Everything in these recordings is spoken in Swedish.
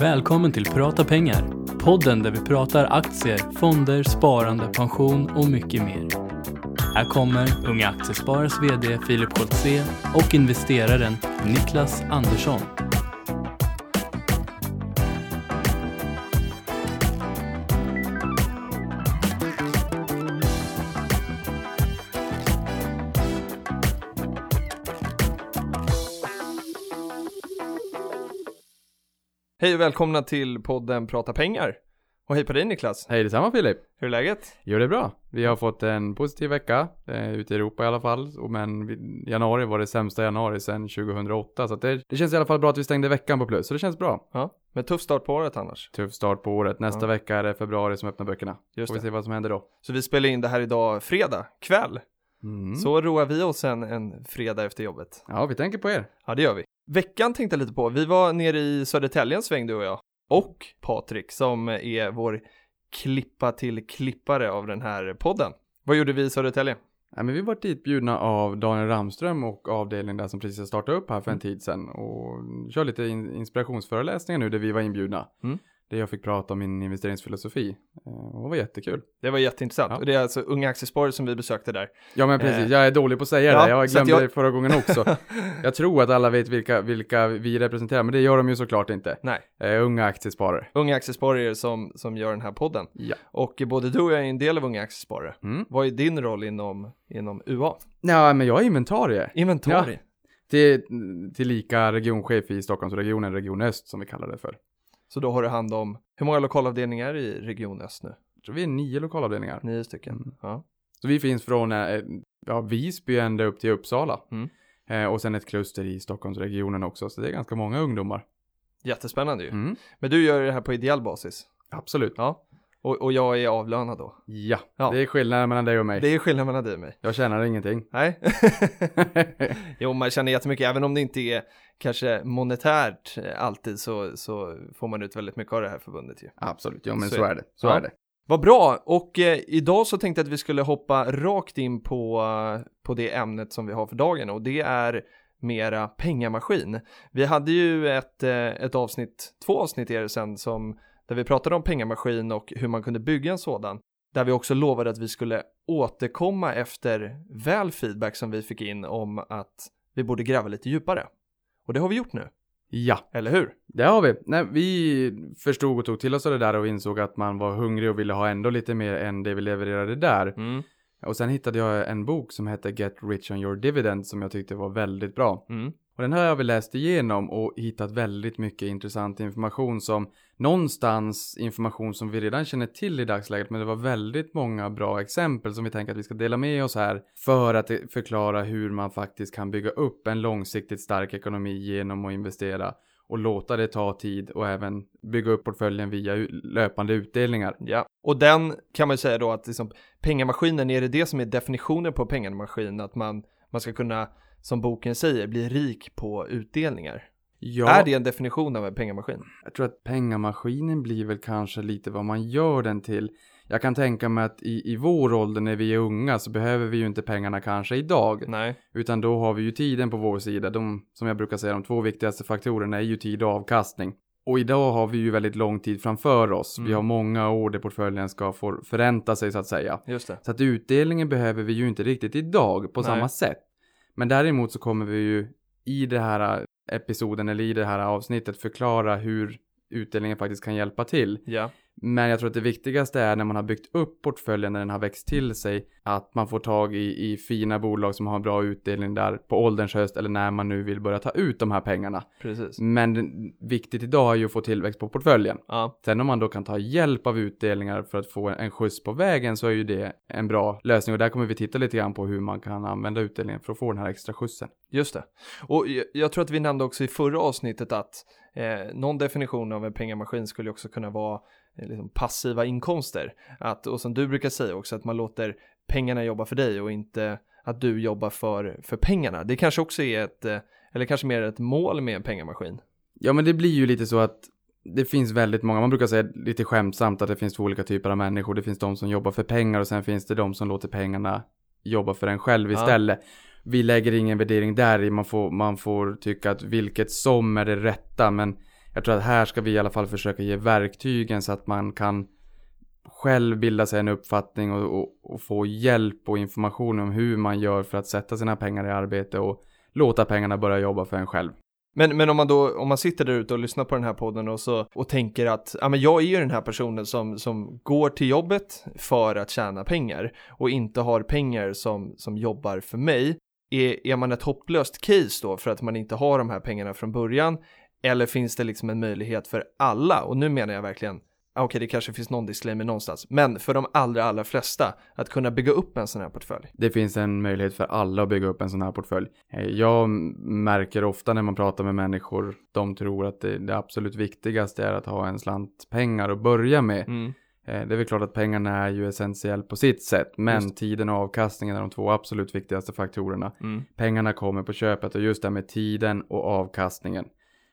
Välkommen till Prata pengar. Podden där vi pratar aktier, fonder, sparande, pension och mycket mer. Här kommer Unga Aktiesparares VD Filip Koltze och investeraren Niklas Andersson. Hej och välkomna till podden Prata pengar. Och hej på dig Niklas. Hej detsamma Filip! Hur är läget? Jo det är bra. Vi har fått en positiv vecka, eh, ute i Europa i alla fall. Men januari var det sämsta januari sedan 2008. Så det, det känns i alla fall bra att vi stängde veckan på plus. Så det känns bra. Ja, med tuff start på året annars. Tuff start på året. Nästa Ja. vecka är det februari som öppnar böckerna. Just Får vi det. se vad som händer då. Så vi spelar in det här idag fredag kväll. Mm. Så roar vi oss en, en fredag efter jobbet. Ja, vi tänker på er. Ja, det gör vi. Veckan tänkte jag lite på. Vi var nere i Södertälje en sväng du och jag. Och Patrik som är vår klippa till klippare av den här podden. Vad gjorde vi i Södertälje? Ja, men vi var ditbjudna av Daniel Ramström och avdelningen där som precis har startat upp här för en Mm. tid sedan. Och kör lite in inspirationsföreläsningar nu där vi var inbjudna. Mm. Där jag fick prata om min investeringsfilosofi. Eh, Och det var jättekul. Det var jätteintressant. Ja. Och det är alltså Unga Aktiesparare som vi besökte där. Ja men precis, Eh, jag är dålig på att säga ja, det. Jag glömde jag- det förra gången också. jag tror att alla vet vilka, vilka vi representerar, men det gör de ju såklart inte. Nej, Eh, unga aktiesparare. Unga Aktiesparare som, som gör den här podden. Ja. Och både du och jag är en del av Unga Aktiesparare. Mm. Vad är din roll inom, inom UA? Ja, men jag är inventarie. Inventarie. Till, till lika regionchef i Stockholmsregionen, Region Öst som vi kallar det för. Så då har du hand om, hur många lokalavdelningar i Region Öst nu? Jag tror vi är nio lokalavdelningar. Nio stycken. Mm. Ja. Så vi finns från eh, ja, Visby ända upp till Uppsala. Mm. Eh, och sen ett kluster i Stockholmsregionen också, så det är ganska många ungdomar. Jättespännande ju. Mm. Men du gör det här på ideell basis? Absolut. Ja. Och, och jag är avlönad då? Ja, Ja. det är skillnaden mellan dig och mig. Det är skillnad mellan dig och mig. Jag tjänar ingenting. Nej. jo, man känner jättemycket, även om det inte är kanske monetärt eh, alltid så, så får man ut väldigt mycket av det här förbundet ju. Absolut, ja men Så så, är är det. Så Ja. är det. Vad bra! Och eh, idag så tänkte jag att vi skulle hoppa rakt in på, eh, på det ämnet som vi har för dagen och det är mera pengamaskin. Vi hade ju ett, eh, ett avsnitt, två avsnitt är det sen som där vi pratade om pengamaskin och hur man kunde bygga en sådan. Där vi också lovade att vi skulle återkomma efter väl feedback som vi fick in om att vi borde gräva lite djupare. Och det har vi gjort nu, Ja, eller hur? det har vi. Nej, vi förstod och tog till oss av det där och insåg att man var hungrig och ville ha ändå lite mer än det vi levererade där. Mm. Och sen hittade jag en bok som hette Get Rich on Your Dividend som jag tyckte var väldigt bra. Mm. Och den här har vi läst igenom och hittat väldigt mycket intressant information som någonstans information som vi redan känner till i dagsläget men det var väldigt många bra exempel som vi tänker att vi ska dela med oss här för att förklara hur man faktiskt kan bygga upp en långsiktigt stark ekonomi genom att investera och låta det ta tid och även bygga upp portföljen via löpande utdelningar. Ja, och den kan man ju säga då att liksom, pengamaskinen, är det det som är definitionen på pengamaskin? Att man, man ska kunna, som boken säger, bli rik på utdelningar. Ja, Är det en definition av en pengamaskin? Jag tror att pengamaskinen blir väl kanske lite vad man gör den till. Jag kan tänka mig att i, i vår ålder när vi är unga så behöver vi ju inte pengarna kanske idag. Nej. Utan då har vi ju tiden på vår sida. De, som jag brukar säga, de två viktigaste faktorerna är ju tid och avkastning. Och idag har vi ju väldigt lång tid framför oss. Vi Mm. har många år där portföljen ska få förränta sig så att säga. Just det. Så att utdelningen behöver vi ju inte riktigt idag på Nej. samma sätt. Men däremot så kommer vi ju i det här äh, episoden eller i det här avsnittet förklara hur utdelningen faktiskt kan hjälpa till. Ja. Men jag tror att det viktigaste är när man har byggt upp portföljen, när den har växt till sig, att man får tag i, i fina bolag som har en bra utdelning där på ålderns höst eller när man nu vill börja ta ut de här pengarna. Precis. Men viktigt idag är ju att få tillväxt på portföljen. Ja. Sen om man då kan ta hjälp av utdelningar för att få en skjuts på vägen så är ju det en bra lösning och där kommer vi titta lite grann på hur man kan använda utdelningen för att få den här extra skjutsen. Just det. Och jag, tror att vi nämnde också i förra avsnittet att eh, någon definition av en pengamaskin skulle också kunna vara liksom passiva inkomster. Att, och som du brukar säga också, att man låter pengarna jobba för dig och inte att du jobbar för, för pengarna. Det kanske också är ett, eh, eller kanske mer ett mål med en pengamaskin. Ja men det blir ju lite så att det finns väldigt många, man brukar säga lite skämtsamt att det finns två olika typer av människor. Det finns de som jobbar för pengar och sen finns det de som låter pengarna jobba för en själv Ja. istället. Vi lägger ingen värdering där i, man får, man får tycka att vilket som är det rätta men jag tror att här ska vi i alla fall försöka ge verktygen så att man kan själv bilda sig en uppfattning och, och, och, få hjälp och information om hur man gör för att sätta sina pengar i arbete och låta pengarna börja jobba för en själv. Men, men om man då, om man sitter där ute och lyssnar på den här podden och så och tänker att, ja men jag är ju den här personen som, som går till jobbet för att tjäna pengar och inte har pengar som, som jobbar för mig. Är, är man ett hopplöst case då för att man inte har de här pengarna från början? Eller finns det liksom en möjlighet för alla? Och nu menar jag verkligen okej okay, det kanske finns någon disclaimer någonstans, men för de allra, allra flesta att kunna bygga upp en sån här portfölj. Det finns en möjlighet för alla att bygga upp en sån här portfölj. Eh, jag märker ofta när man pratar med människor, de tror att det, det absolut viktigaste är att ha en slant pengar att börja med. Mm. Eh, det är väl klart att pengarna är ju essentiellt på sitt sätt, men just. tiden och avkastningen är de två absolut viktigaste faktorerna. Mm. Pengarna kommer på köpet och just det med tiden och avkastningen.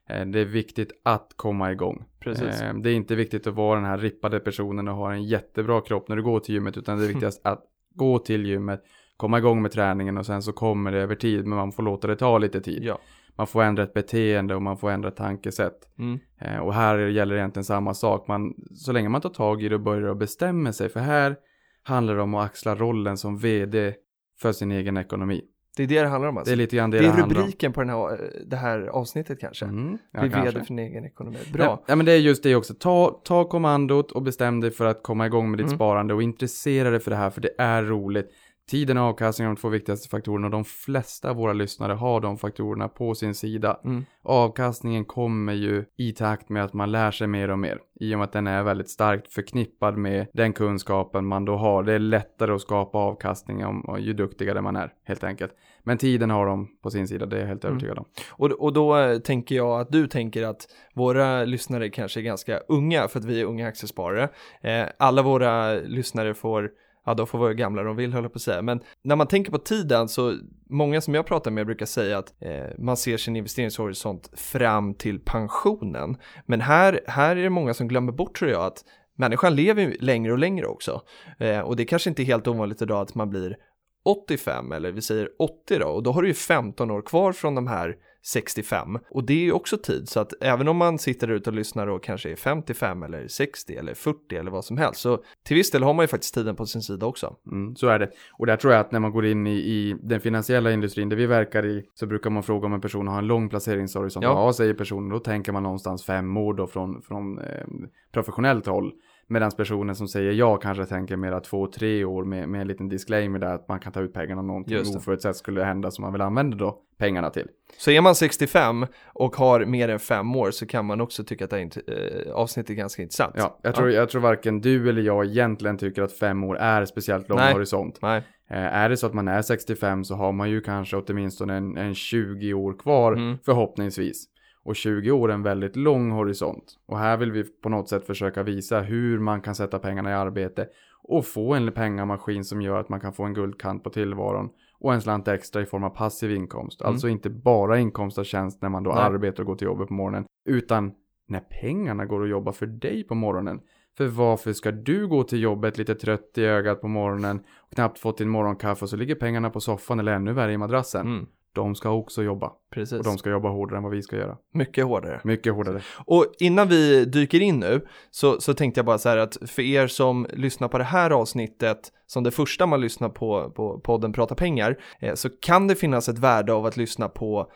Eh, det är viktigt att komma igång. Precis. Eh, det är inte viktigt att vara den här rippade personen och ha en jättebra kropp när du går till gymmet utan det är viktigast att gå till gymmet, komma igång med träningen och sen så kommer det över tid men man får låta det ta lite tid. Ja. Man får ändra ett beteende och man får ändra tankesätt. Mm. Eh, och här gäller det egentligen samma sak. Man, så länge man tar tag i det och börjar och bestämmer sig för här handlar det om att axla rollen som vd för sin egen ekonomi. Det är det det handlar om alltså. Det är lite grann det det, det rubriken på den här, det här avsnittet kanske. Mm, ja, Bli vd för din egen ekonomi. Bra. Ja, men det är just det också. Ta, ta kommandot och bestäm dig för att komma igång med ditt mm. sparande och intressera dig för det här för det är roligt. Tiden och avkastningen är de två viktigaste faktorerna och de flesta av våra lyssnare har de faktorerna på sin sida. Mm. Avkastningen kommer ju i takt med att man lär sig mer och mer. I och med att den är väldigt starkt förknippad med den kunskapen man då har. Det är lättare att skapa avkastning om, ju duktigare man är helt enkelt. Men tiden har de på sin sida, det är jag helt mm. övertygad om. Och, och då eh, tänker jag att du tänker att våra lyssnare kanske är ganska unga för att vi är unga aktiesparare. Eh, alla våra lyssnare får ja de får vara gamla de vill höll på att säga. Men när man tänker på tiden så många som jag pratar med brukar säga att eh, man ser sin investeringshorisont fram till pensionen. Men här, här är det många som glömmer bort tror jag att människan lever längre och längre också. Eh, och det är kanske inte är helt ovanligt idag att man blir 85 eller vi säger 80 då och då har du ju 15 år kvar från de här 65 och det är ju också tid så att även om man sitter ute och lyssnar och kanske är 55 eller 60 eller 40 eller vad som helst så till viss del har man ju faktiskt tiden på sin sida också. Mm, så är det och där tror jag att när man går in i, i den finansiella industrin där vi verkar i så brukar man fråga om en person har en lång placeringshorisont. Ja. ja, säger personen, då tänker man någonstans fem år då från, från eh, professionellt håll. Medan personen som säger ja kanske tänker mera två, tre år med, med en liten disclaimer där att man kan ta ut pengarna om någonting oförutsett skulle hända som man vill använda då pengarna till. Så är man 65 och har mer än fem år så kan man också tycka att det här äh, avsnittet är ganska intressant. Ja, jag tror, ja. jag tror varken du eller jag egentligen tycker att fem år är speciellt lång Nej. horisont. Nej. Eh, är det så att man är 65 så har man ju kanske åtminstone en, en 20 år kvar mm. förhoppningsvis. Och 20 år är en väldigt lång horisont. Och här vill vi på något sätt försöka visa hur man kan sätta pengarna i arbete och få en pengamaskin som gör att man kan få en guldkant på tillvaron och en slant extra i form av passiv inkomst. Mm. Alltså inte bara inkomst av tjänst när man då Nej. arbetar och går till jobbet på morgonen, utan när pengarna går att jobba för dig på morgonen. För varför ska du gå till jobbet lite trött i ögat på morgonen och knappt fått din morgonkaffe och så ligger pengarna på soffan eller ännu värre i madrassen? Mm de ska också jobba. Precis. Och de ska jobba hårdare än vad vi ska göra. Mycket hårdare. Mycket hårdare. Och innan vi dyker in nu så, så tänkte jag bara så här att för er som lyssnar på det här avsnittet som det första man lyssnar på, på podden Prata pengar eh, så kan det finnas ett värde av att lyssna på,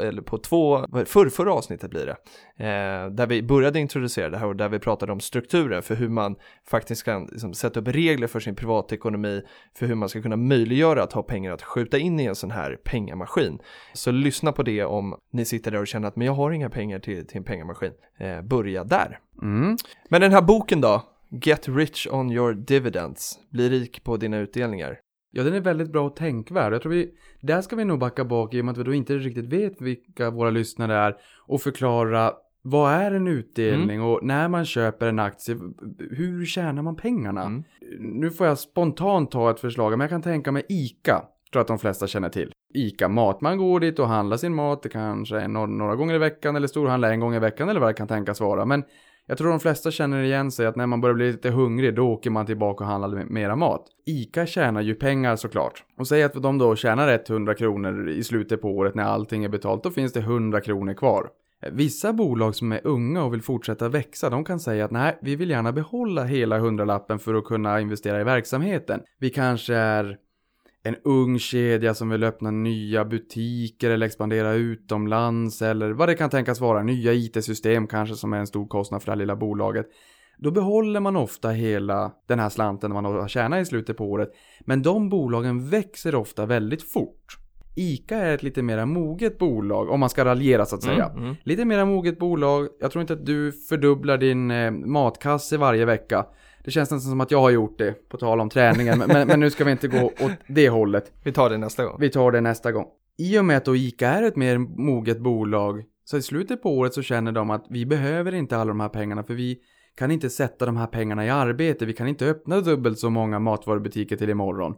eller på två, för, förra avsnittet blir det, eh, där vi började introducera det här och där vi pratade om strukturen för hur man faktiskt kan liksom, sätta upp regler för sin privatekonomi, för hur man ska kunna möjliggöra att ha pengar att skjuta in i en sån här pengamaskin. Så lyssna på det om ni sitter där och känner att men jag har inga pengar till, till en pengamaskin. Eh, börja där. Mm. Men den här boken då, Get rich on your dividends. Bli rik på dina utdelningar. Ja, den är väldigt bra och tänkvärd. Jag tror vi, där ska vi nog backa bak i och med att vi då inte riktigt vet vilka våra lyssnare är och förklara vad är en utdelning mm. och när man köper en aktie, hur tjänar man pengarna? Mm. Nu får jag spontant ta ett förslag, men jag kan tänka mig ICA. Tror att de flesta känner till. ICA Mat, man går dit och handlar sin mat, det kanske är några, gånger i veckan eller storhandlar en gång i veckan eller vad det kan tänkas vara. Men jag tror de flesta känner igen sig att när man börjar bli lite hungrig då åker man tillbaka och handlar mera mat. ICA tjänar ju pengar såklart. Och säg att de då tjänar 100 kronor i slutet på året när allting är betalt, då finns det 100 kronor kvar. Vissa bolag som är unga och vill fortsätta växa, de kan säga att nej, vi vill gärna behålla hela hundralappen för att kunna investera i verksamheten. Vi kanske är en ung kedja som vill öppna nya butiker eller expandera utomlands eller vad det kan tänkas vara. Nya IT-system kanske som är en stor kostnad för det här lilla bolaget. Då behåller man ofta hela den här slanten man har tjänat i slutet på året. Men de bolagen växer ofta väldigt fort. ICA är ett lite mera moget bolag, om man ska raljera så att säga. Mm, mm. Lite mera moget bolag. Jag tror inte att du fördubblar din eh, matkasse varje vecka. Det känns nästan som att jag har gjort det, på tal om träningen. men, men, men nu ska vi inte gå åt det hållet. Vi tar det nästa gång. Vi tar det nästa gång. I och med att då ICA är ett mer moget bolag, så i slutet på året så känner de att vi behöver inte alla de här pengarna, för vi kan inte sätta de här pengarna i arbete. Vi kan inte öppna dubbelt så många matvarubutiker till imorgon.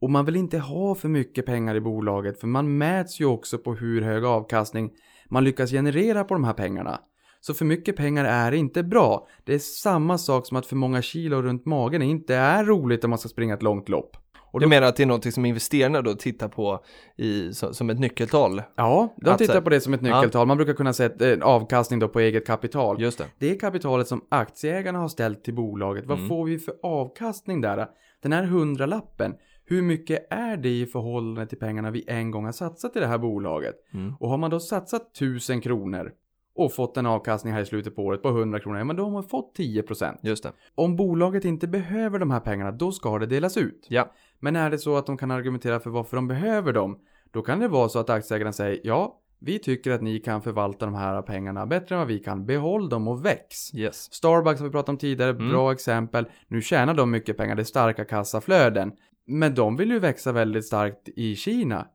Och man vill inte ha för mycket pengar i bolaget, för man mäts ju också på hur hög avkastning man lyckas generera på de här pengarna. Så för mycket pengar är inte bra. Det är samma sak som att för många kilo runt magen inte är roligt om man ska springa ett långt lopp. Och du menar att det är något som investerarna då tittar på i, som, ett nyckeltal? Ja, de tittar på det som ett nyckeltal. Man brukar kunna säga en avkastning då på eget kapital. Just det. Det är kapitalet som aktieägarna har ställt till bolaget. Vad Mm. får vi för avkastning där? Den här hundralappen, hur mycket är det i förhållande till pengarna vi en gång har satsat i det här bolaget? Mm. Och har man då satsat 1000 kronor och fått en avkastning här i slutet på året på 100 kronor, ja men då har man fått 10%. Just det. Om bolaget inte behöver de här pengarna, då ska det delas ut. Ja. Men är det så att de kan argumentera för varför de behöver dem, då kan det vara så att aktieägarna säger ja, vi tycker att ni kan förvalta de här pengarna bättre än vad vi kan. Behåll dem och väx. Yes. Starbucks har vi pratat om tidigare, Mm. bra exempel. Nu tjänar de mycket pengar, det är starka kassaflöden. Men de vill ju växa väldigt starkt i Kina.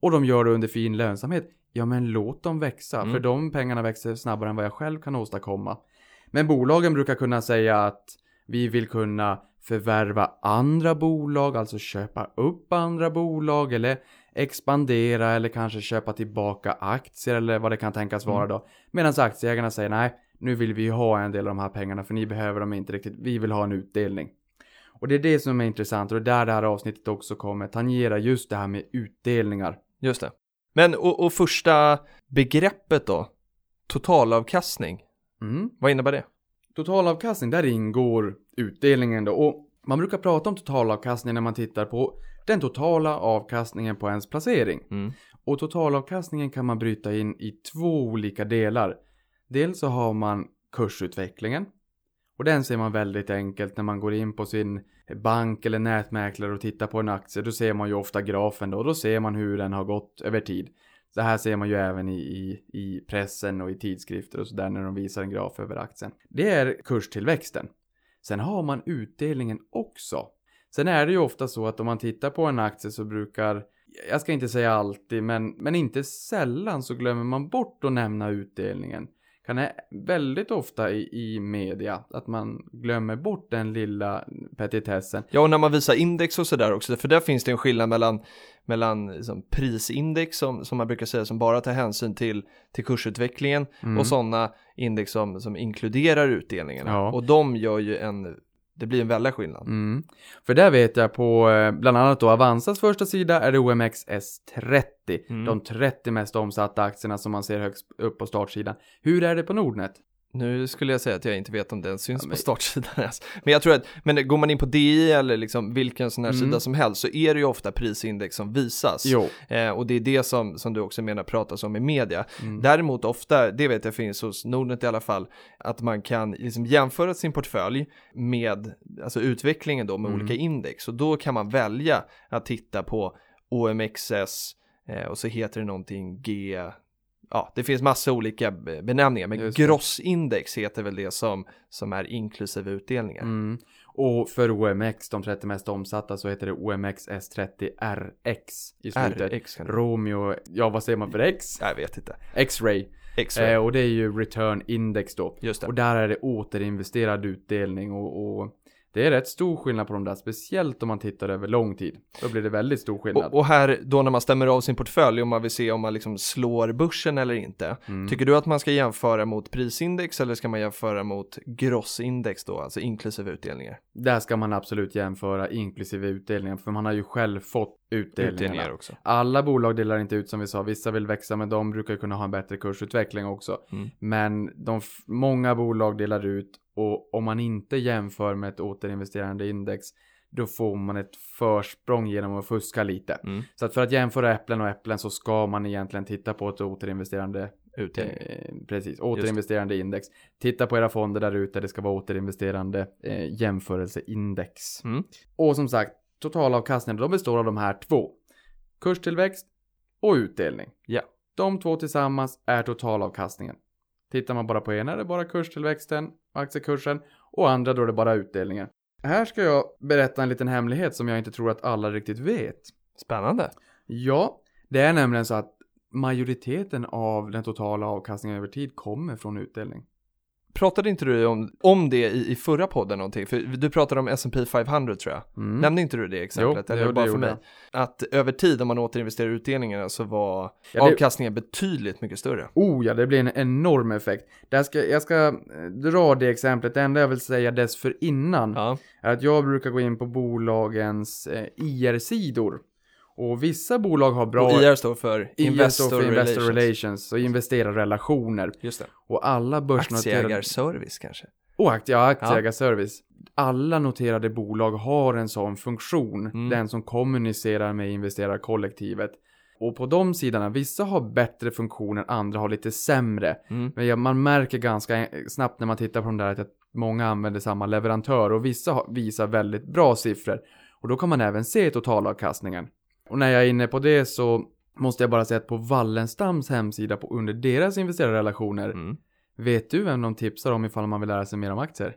Och de gör det under fin lönsamhet. Ja, men låt dem växa, Mm. för de pengarna växer snabbare än vad jag själv kan åstadkomma. Men bolagen brukar kunna säga att vi vill kunna förvärva andra bolag, alltså köpa upp andra bolag eller expandera eller kanske köpa tillbaka aktier eller vad det kan tänkas vara då. Medan aktieägarna säger nej, nu vill vi ha en del av de här pengarna för ni behöver dem inte riktigt, vi vill ha en utdelning. Och det är det som är intressant och det är där det här avsnittet också kommer tangera just det här med utdelningar. Just det. Men och, och första begreppet då? Totalavkastning. Mm. Vad innebär det? Totalavkastning, där ingår utdelningen då. Och man brukar prata om totalavkastning när man tittar på den totala avkastningen på ens placering. Mm. Och totalavkastningen kan man bryta in i två olika delar. Dels så har man kursutvecklingen. Och den ser man väldigt enkelt när man går in på sin bank eller nätmäklare och tittar på en aktie. Då ser man ju ofta grafen då och då ser man hur den har gått över tid. Så här ser man ju även i, i, i pressen och i tidskrifter och sådär när de visar en graf över aktien. Det är kurstillväxten. Sen har man utdelningen också. Sen är det ju ofta så att om man tittar på en aktie så brukar, jag ska inte säga alltid, men, men inte sällan så glömmer man bort att nämna utdelningen. Kan det väldigt ofta i, i media att man glömmer bort den lilla petitessen. Ja, och när man visar index och sådär också, för där finns det en skillnad mellan, mellan liksom, prisindex som, som man brukar säga som bara tar hänsyn till, till kursutvecklingen Mm. och sådana index som, som inkluderar utdelningarna. Ja. Och de gör ju en, det blir en väldig skillnad. Mm. För där vet jag på eh, bland annat då Avanzas första sida är det OMX S30. Mm. De 30 mest omsatta aktierna som man ser högst upp på startsidan. Hur är det på Nordnet? Nu skulle jag säga att jag inte vet om den syns Ja, men- på startsidan ens. Men jag tror att, men går man in på DI eller liksom vilken sån här Mm. sida som helst så är det ju ofta prisindex som visas. Jo. Eh, och det är det som, som du också menar pratas om i media. Mm. Däremot ofta, det vet jag finns hos Nordnet i alla fall, att man kan liksom jämföra sin portfölj med alltså utvecklingen då med Mm. olika index. Och då kan man välja att titta på OMXS eh, och så heter det någonting G, ja det finns massa olika be- benämningar, men grossindex heter väl det som, som är inklusive utdelningar. Mm. Och för OMX, de 30 mest omsatta, så heter det OMX S30 RX i slutet. RX Romeo, ja vad säger man för X? Jag vet inte. X-ray. X-ray, Eh, och det är ju return index då. just det. Och där är det återinvesterad utdelning och, och det är rätt stor skillnad på de där, speciellt om man tittar över lång tid. Då blir det väldigt stor skillnad. Och, och här då när man stämmer av sin portfölj om man vill se om man liksom slår börsen eller inte. Mm. Tycker du att man ska jämföra mot prisindex eller ska man jämföra mot grossindex då, alltså inklusive utdelningar? Där ska man absolut jämföra inklusive utdelningen, för man har ju själv fått utdelningarna. Utdelningar också. Alla bolag delar inte ut som vi sa, vissa vill växa men de brukar kunna ha en bättre kursutveckling också. Mm. Men de, många bolag delar ut och om man inte jämför med ett återinvesterande index då får man ett försprång genom att fuska lite. Mm. Så att för att jämföra äpplen och äpplen så ska man egentligen titta på ett återinvesterande Utdelning. Eh, precis, återinvesterande index. Titta på era fonder där ute, det ska vara återinvesterande eh, jämförelseindex. Mm. Och som sagt, totalavkastningen, de består av de här två. Kurstillväxt och utdelning. Ja. De två tillsammans är totalavkastningen. Tittar man bara på ena är det bara kurstillväxten, aktiekursen, och andra då är det bara utdelningen. Här ska jag berätta en liten hemlighet som jag inte tror att alla riktigt vet. Spännande. Ja, det är nämligen så att majoriteten av den totala avkastningen över tid kommer från utdelning. Pratade inte du om, om det i, i förra podden någonting? För du pratade om S&P 500 tror jag. Mm. Nämnde inte du det exemplet? Jo, eller jo, bara det för mig? Att över tid om man återinvesterar utdelningarna så var Ja, det- avkastningen betydligt mycket större. Oh ja, det blir en enorm effekt. Där ska, jag ska eh, dra det exemplet. Det enda jag vill säga dessförinnan Ja. är att jag brukar gå in på bolagens eh, IR-sidor. Och vissa bolag har bra... Och IR står för Investor, står för Investor Relations. Relations och investerarrelationer. Just det. Och alla börsnoterade... Aktieägarservice kanske. Och aktie, ja, aktieägarservice. Alla noterade bolag har en sån funktion. Mm. Den som kommunicerar med investerarkollektivet. Och på de sidorna, vissa har bättre funktioner, andra har lite sämre. Mm. Men ja, man märker ganska snabbt när man tittar på de där att många använder samma leverantör och vissa visar väldigt bra siffror. Och då kan man även se totalavkastningen. Och när jag är inne på det så måste jag bara säga att på Wallenstams hemsida på, under deras investerarrelationer Mm. Vet du vem de tipsar om ifall man vill lära sig mer om aktier?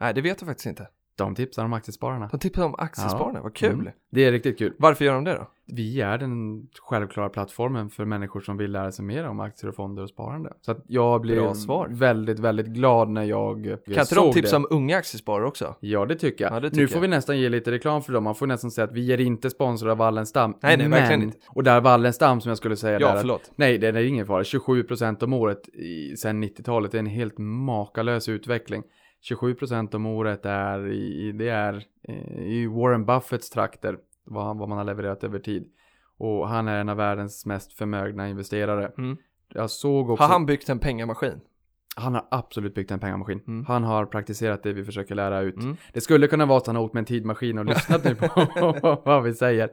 Nej, det vet jag faktiskt inte. De tipsar om aktiespararna. De tippar om aktiespararna, vad kul. Mm. Det är riktigt kul. Varför gör de det då? Vi är den självklara plattformen för människor som vill lära sig mer om aktier och fonder och sparande. Så att jag blev väldigt, väldigt glad när jag Kan inte de tipsa det. om unga aktiesparare också? Ja, det tycker jag. Ja, det tycker nu får jag. vi nästan ge lite reklam för dem. Man får nästan säga att vi är inte sponsrade av Wallenstam. Nej, nej, men, verkligen inte. Och där Wallenstam som jag skulle säga Ja, där. att- förlåt. Nej, det är ingen fara. 27% om året i, sen 90-talet. Det är en helt makalös utveckling. 27% om året är i, det är eh, i Warren Buffetts trakter. Vad, vad man har levererat över tid. Och han är en av världens mest förmögna investerare. Mm. Jag såg också. Har han byggt en pengamaskin? Han har absolut byggt en pengamaskin. Mm. Han har praktiserat det vi försöker lära ut. Mm. Det skulle kunna vara att han har åkt med en tidmaskin och lyssnat nu på vad vi säger.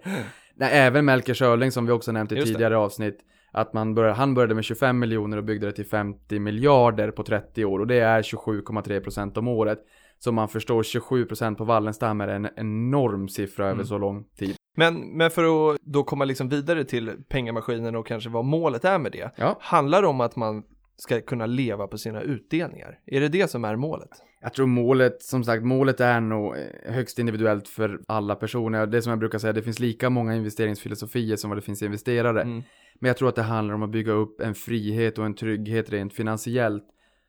Nej, även Melker Schörling som vi också nämnt i Just det. tidigare avsnitt. Att man började, han började med 25 miljoner och byggde det till 50 miljarder på 30 år. Och det är 27,3% om året. Så man förstår 27% på Wallenstam är en enorm siffra över Mm. så lång tid. Men, men för att då komma liksom vidare till pengamaskinen och kanske vad målet är med det. Ja. Handlar det om att man ska kunna leva på sina utdelningar? Är det det som är målet? Jag tror målet, som sagt, målet är nog högst individuellt för alla personer. Det som jag brukar säga, det finns lika många investeringsfilosofier som vad det finns investerare. Mm. Men jag tror att det handlar om att bygga upp en frihet och en trygghet rent finansiellt.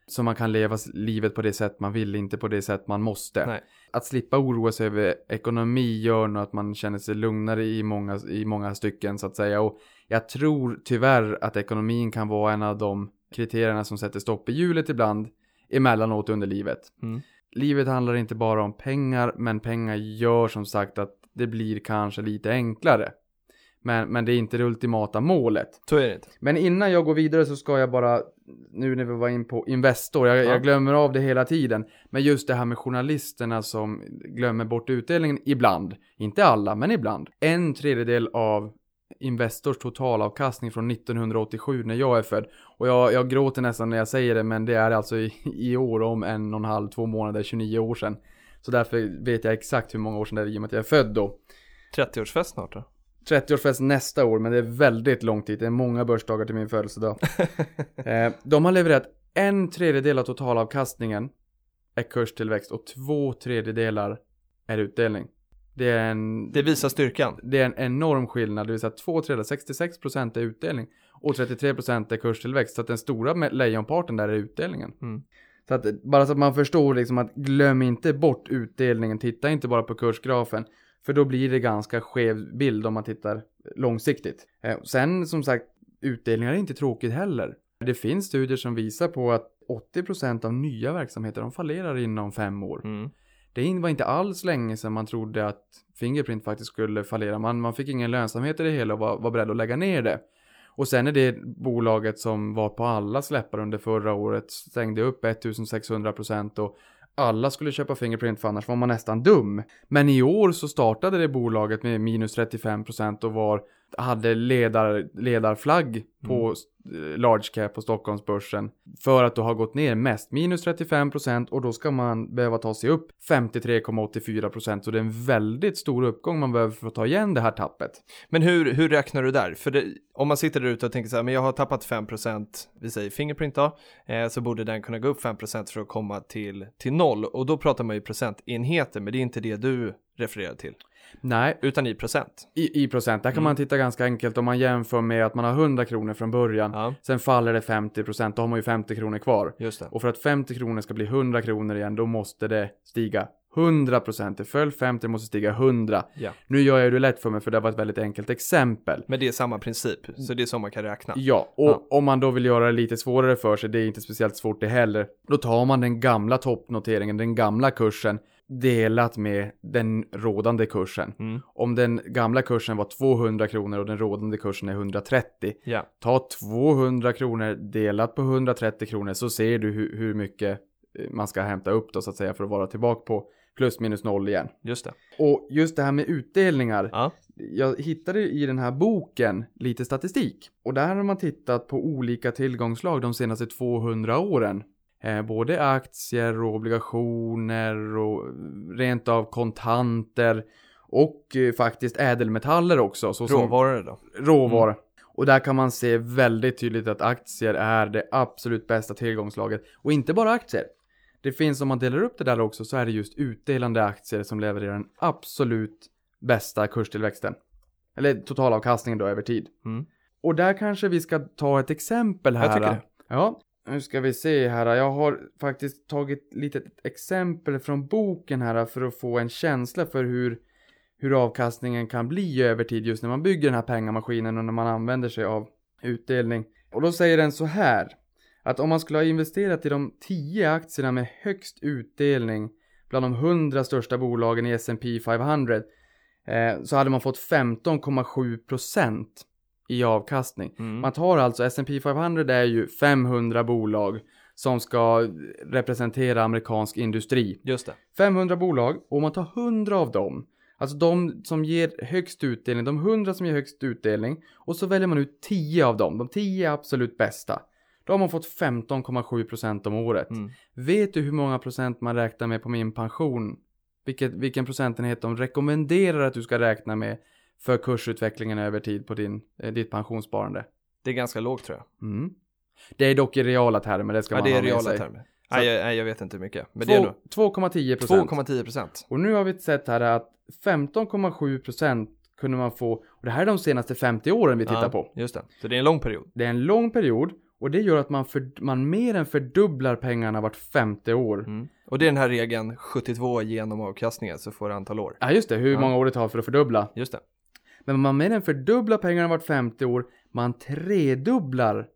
Så man kan leva livet på det sätt man vill, inte på det sätt man måste. Nej. Att slippa oroa sig över ekonomi gör nog att man känner sig lugnare i många, i många stycken så att säga. Och jag tror tyvärr att ekonomin kan vara en av de kriterierna som sätter stopp i hjulet ibland emellanåt under livet. Mm. Livet handlar inte bara om pengar, men pengar gör som sagt att det blir kanske lite enklare. Men, men det är inte det ultimata målet. Så är det inte. Men innan jag går vidare så ska jag bara, nu när vi var in på Investor, jag, Ja. jag glömmer av det hela tiden. Men just det här med journalisterna som glömmer bort utdelningen ibland. Inte alla, men ibland. En tredjedel av Investors totalavkastning från 1987 när jag är född. Och jag, jag gråter nästan när jag säger det, men det är alltså i, i år om en och en halv, två månader, 29 år sedan. Så därför vet jag exakt hur många år sedan det är i och med att jag är född då. 30-årsfest snart då? 30-årsfest nästa år, men det är väldigt lång tid. Det är många börsdagar till min födelsedag. eh, de har levererat en tredjedel av totalavkastningen är kurstillväxt och två tredjedelar är utdelning. Det är en, Det visar styrkan. det är en enorm skillnad, det vill säga två tredjedelar, 66% är utdelning och 33% är kurstillväxt. Så att den stora lejonparten där är utdelningen. Mm. Så att bara så att man förstår liksom att glöm inte bort utdelningen, titta inte bara på kursgrafen. För då blir det ganska skev bild om man tittar långsiktigt. Eh, sen som sagt, utdelningar är inte tråkigt heller. Det finns studier som visar på att 80% av nya verksamheter de fallerar inom fem år. Mm. det var inte alls länge sedan man trodde att Fingerprint faktiskt skulle fallera. Man, man fick ingen lönsamhet i det hela och var, var beredd att lägga ner det. Och sen är det bolaget som var på alla släppar under förra året stängde upp 1600 procent och alla skulle köpa Fingerprint för annars var man nästan dum. Men i år så startade det bolaget med minus 35% och var hade ledar, ledarflagg på mm. large cap på Stockholmsbörsen för att då ha gått ner mest, minus 35% och då ska man behöva ta sig upp 53,84% så det är en väldigt stor uppgång man behöver för att ta igen det här tappet. Men hur, hur räknar du där? För det, om man sitter där ute och tänker så här, men jag har tappat 5%, vi säger Fingerprint då, eh, så borde den kunna gå upp 5% för att komma till, till noll och då pratar man ju procentenheter, men det är inte det du refererar till. Nej. Utan i procent. I, i procent. Där kan mm. man titta ganska enkelt om man jämför med att man har 100 kronor från början. Ja. Sen faller det 50 procent. Då har man ju 50 kronor kvar. Just det. Och för att 50 kronor ska bli 100 kronor igen, då måste det stiga 100 procent. Det föll 50, måste stiga 100. Ja. Nu gör jag det lätt för mig för det var ett väldigt enkelt exempel. Men det är samma princip, så det är så man kan räkna. Ja, och ja. om man då vill göra det lite svårare för sig, det är inte speciellt svårt det heller. Då tar man den gamla toppnoteringen, den gamla kursen delat med den rådande kursen. Mm. Om den gamla kursen var 200 kronor och den rådande kursen är 130. Ja. Ta 200 kronor delat på 130 kronor så ser du hur, hur mycket eh, man ska hämta upp då så att säga för att vara tillbaka på plus minus noll igen. Just det. Och just det här med utdelningar. Ja. Jag hittade i den här boken lite statistik. Och där har man tittat på olika tillgångslag de senaste 200 åren. Eh, både aktier och obligationer och rent av kontanter och eh, faktiskt ädelmetaller också. Så råvaror då? Råvaror. Mm. Och där kan man se väldigt tydligt att aktier är det absolut bästa tillgångslaget. Och inte bara aktier. Det finns, om man delar upp det där också, så är det just utdelande aktier som levererar den absolut bästa kurstillväxten. Eller totalavkastningen då över tid. Mm. Och där kanske vi ska ta ett exempel här. Jag tycker det. Ja, nu ska vi se här. Jag har faktiskt tagit lite exempel från boken här för att få en känsla för hur, hur avkastningen kan bli över tid just när man bygger den här pengamaskinen och när man använder sig av utdelning. Och då säger den så här. Att om man skulle ha investerat i de 10 aktierna med högst utdelning bland de 100 största bolagen i S&P 500 eh, så hade man fått 15,7 procent i avkastning. Mm. Man tar alltså S&P 500 är ju 500 bolag som ska representera amerikansk industri. Just det. 500 bolag och om man tar 100 av dem, alltså de som ger högst utdelning, de 100 som ger högst utdelning och så väljer man ut 10 av dem, de 10 absolut bästa. Då har man fått 15,7% om året. Mm. Vet du hur många procent man räknar med på min pension? Vilket, vilken procentenhet de rekommenderar att du ska räkna med för kursutvecklingen över tid på din, eh, ditt pensionssparande. Det är ganska lågt tror jag. Mm. Det är dock i reala termer, det ska ja, man ha med sig. Det termer. Nej jag, nej, jag vet inte hur mycket. Men 2,10 procent. 2,10 procent. Och nu har vi sett här att 15,7 procent kunde man få, och det här är de senaste 50 åren vi tittar ja, på. Just det, så det är en lång period. Det är en lång period och det gör att man, för, man mer än fördubblar pengarna vart femte år. Mm. Och det är den här regeln 72 genom avkastningen så får det antal år. Ja just det, hur ja. många år det tar för att fördubbla. Just det. Men man mer än fördubblar pengarna vart femte år. Man tredubblar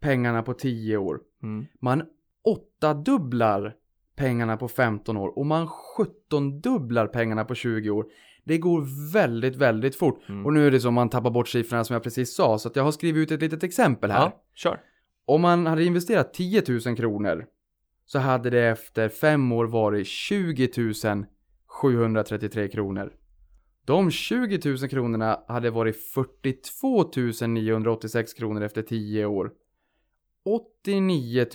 pengarna på 10 år. Mm. Man åttadubblar pengarna på 15 år och man 17 dubblar pengarna på 20 år. Det går väldigt, väldigt fort. Mm. Och nu är det så man tappar bort siffrorna som jag precis sa. Så att jag har skrivit ut ett litet exempel här. Ja, kör. Om man hade investerat 10 000 kronor så hade det efter fem år varit 20 733 kronor. De 20 000 kronorna hade varit 42 986 kronor efter 10 år. 89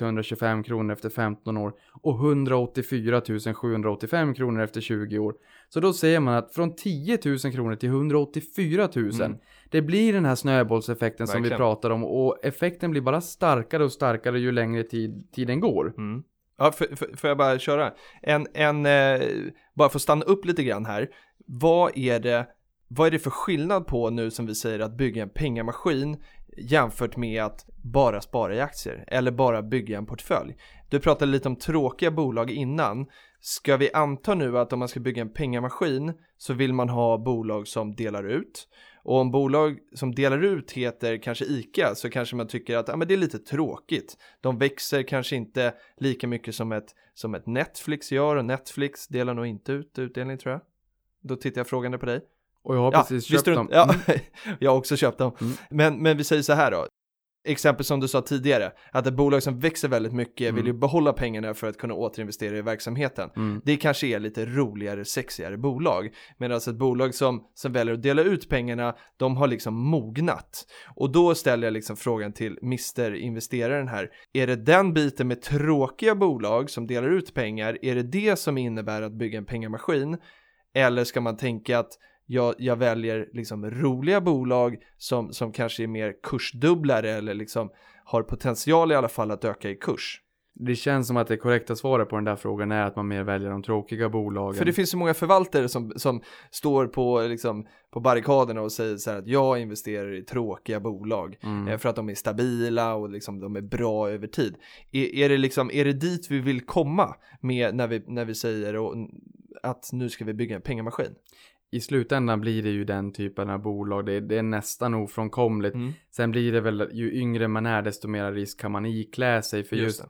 125 kronor efter 15 år och 184 785 kronor efter 20 år. Så då ser man att från 10 000 kronor till 184 000 mm. Det blir den här snöbollseffekten Verkligen. som vi pratar om och effekten blir bara starkare och starkare ju längre tid, tiden går. Mm. Ja, får jag bara köra? En, en eh, bara för att stanna upp lite grann här vad är det vad är det för skillnad på nu som vi säger att bygga en pengamaskin jämfört med att bara spara i aktier eller bara bygga en portfölj? Du pratade lite om tråkiga bolag innan. Ska vi anta nu att om man ska bygga en pengamaskin så vill man ha bolag som delar ut Och om bolag som delar ut heter kanske ICA så kanske man tycker att ah, men det är lite tråkigt. De växer kanske inte lika mycket som ett, som ett Netflix gör och Netflix delar nog inte ut utdelning tror jag. Då tittar jag frågande på dig. Och jag har Ja, precis köpt dem. Ja, Mm. jag har också köpt dem. Mm. Men, men vi säger så här då. Exempel som du sa tidigare, att ett bolag som växer väldigt mycket vill ju behålla pengarna för att kunna återinvestera i verksamheten. Mm. Det kanske är lite roligare, sexigare bolag. Medan ett bolag som, som väljer att dela ut pengarna, de har liksom mognat. Och då ställer jag liksom frågan till Mr. Investeraren här. Är det den biten med tråkiga bolag som delar ut pengar, är det det som innebär att bygga en pengamaskin? Eller ska man tänka att jag, jag väljer liksom roliga bolag som, som kanske är mer kursdubblare eller liksom har potential i alla fall att öka i kurs? Det känns som att det korrekta svaret på den där frågan är att man mer väljer de tråkiga bolagen. För det finns så många förvaltare som, som står på, liksom, på barrikaderna och säger så här att jag investerar i tråkiga bolag Mm. eh, för att de är stabila och liksom de är bra över tid. Är, är, det liksom, är det dit vi vill komma med när vi, när vi säger och, att nu ska vi bygga en pengamaskin? I slutändan blir det ju den typen av bolag. Det är, det är nästan ofrånkomligt. Mm. Sen blir det väl, ju yngre man är desto mer risk kan man iklä sig. För just, det.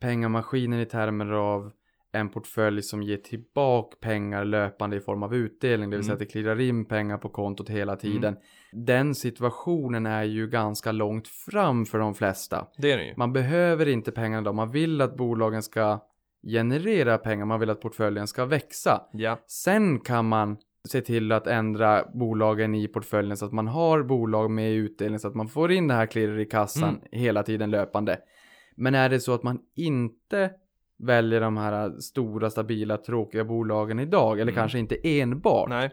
pengamaskinen i termer av en portfölj som ger tillbaka pengar löpande i form av utdelning. Det vill säga Mm. att det klirrar in pengar på kontot hela tiden. Den situationen är ju ganska långt fram för de flesta. Det är det ju. Man behöver inte pengarna då. Man vill att bolagen ska generera pengar. Man vill att portföljen ska växa. Ja. Sen kan man se till att ändra bolagen i portföljen så att man har bolag med utdelning så att man får in det här klirret i kassan Mm. hela tiden löpande. Men är det så att man inte väljer de här stora, stabila, tråkiga bolagen idag, eller Mm. kanske inte enbart, Nej.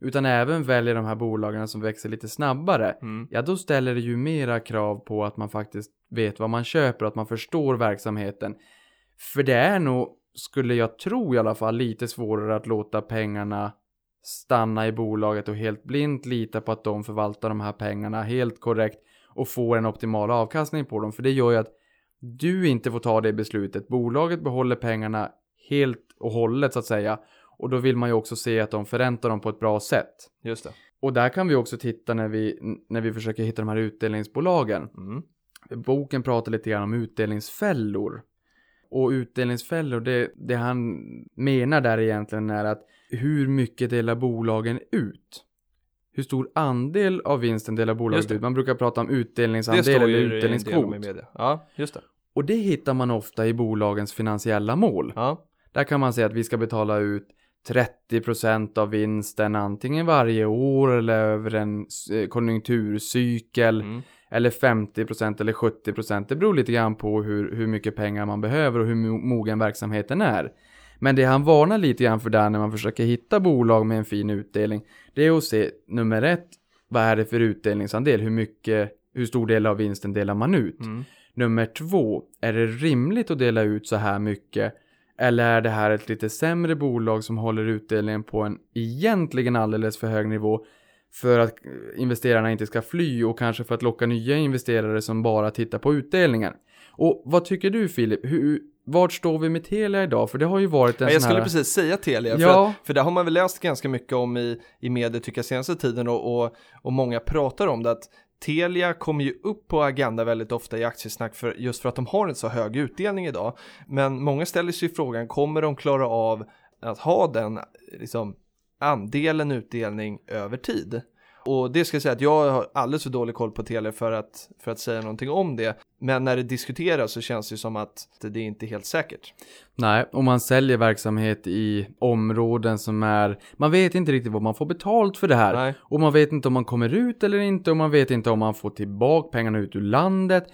utan även väljer de här bolagen som växer lite snabbare, Mm. ja då ställer det ju mera krav på att man faktiskt vet vad man köper att man förstår verksamheten. För det är nog, skulle jag tro i alla fall, lite svårare att låta pengarna stanna i bolaget och helt blint lita på att de förvaltar de här pengarna helt korrekt och får en optimal avkastning på dem. För det gör ju att du inte får ta det beslutet. Bolaget behåller pengarna helt och hållet så att säga. Och då vill man ju också se att de förräntar dem på ett bra sätt. Just det. Och där kan vi också titta när vi, när vi försöker hitta de här utdelningsbolagen. Mm. Boken pratar lite grann om utdelningsfällor. Och utdelningsfällor, det, det han menar där egentligen är att hur mycket delar bolagen ut? Hur stor andel av vinsten delar bolaget ut? Man brukar prata om utdelningsandel eller utdelningskvot. Ja, just det. Och det hittar man ofta i bolagens finansiella mål. Ja. Där kan man säga att vi ska betala ut 30% av vinsten antingen varje år eller över en konjunkturcykel. Mm. Eller 50% eller 70%. Det beror lite grann på hur, hur mycket pengar man behöver och hur mo- mogen verksamheten är. Men det han varnar lite grann för där när man försöker hitta bolag med en fin utdelning. Det är att se nummer ett. Vad är det för utdelningsandel? Hur mycket, hur stor del av vinsten delar man ut? Mm. Nummer två. Är det rimligt att dela ut så här mycket? Eller är det här ett lite sämre bolag som håller utdelningen på en egentligen alldeles för hög nivå för att investerarna inte ska fly och kanske för att locka nya investerare som bara tittar på utdelningen. Och vad tycker du Filip? Hur, vart står vi med Telia idag? För det har ju varit en Ja, jag skulle här... precis säga Telia, för, Ja. att, för det har man väl läst ganska mycket om i, i medier tycker jag senaste tiden och, och, och många pratar om det att Telia kommer ju upp på agenda väldigt ofta i aktiesnack för, just för att de har en så hög utdelning idag. Men många ställer sig frågan, kommer de klara av att ha den liksom, andelen utdelning över tid? Och det ska jag säga att jag har alldeles för dålig koll på Telia för att, för att säga någonting om det. Men när det diskuteras så känns det som att det är inte helt säkert. Nej, om man säljer verksamhet i områden som är... Man vet inte riktigt vad man får betalt för det här. Nej. Och man vet inte om man kommer ut eller inte och man vet inte om man får tillbaka pengarna ut ur landet.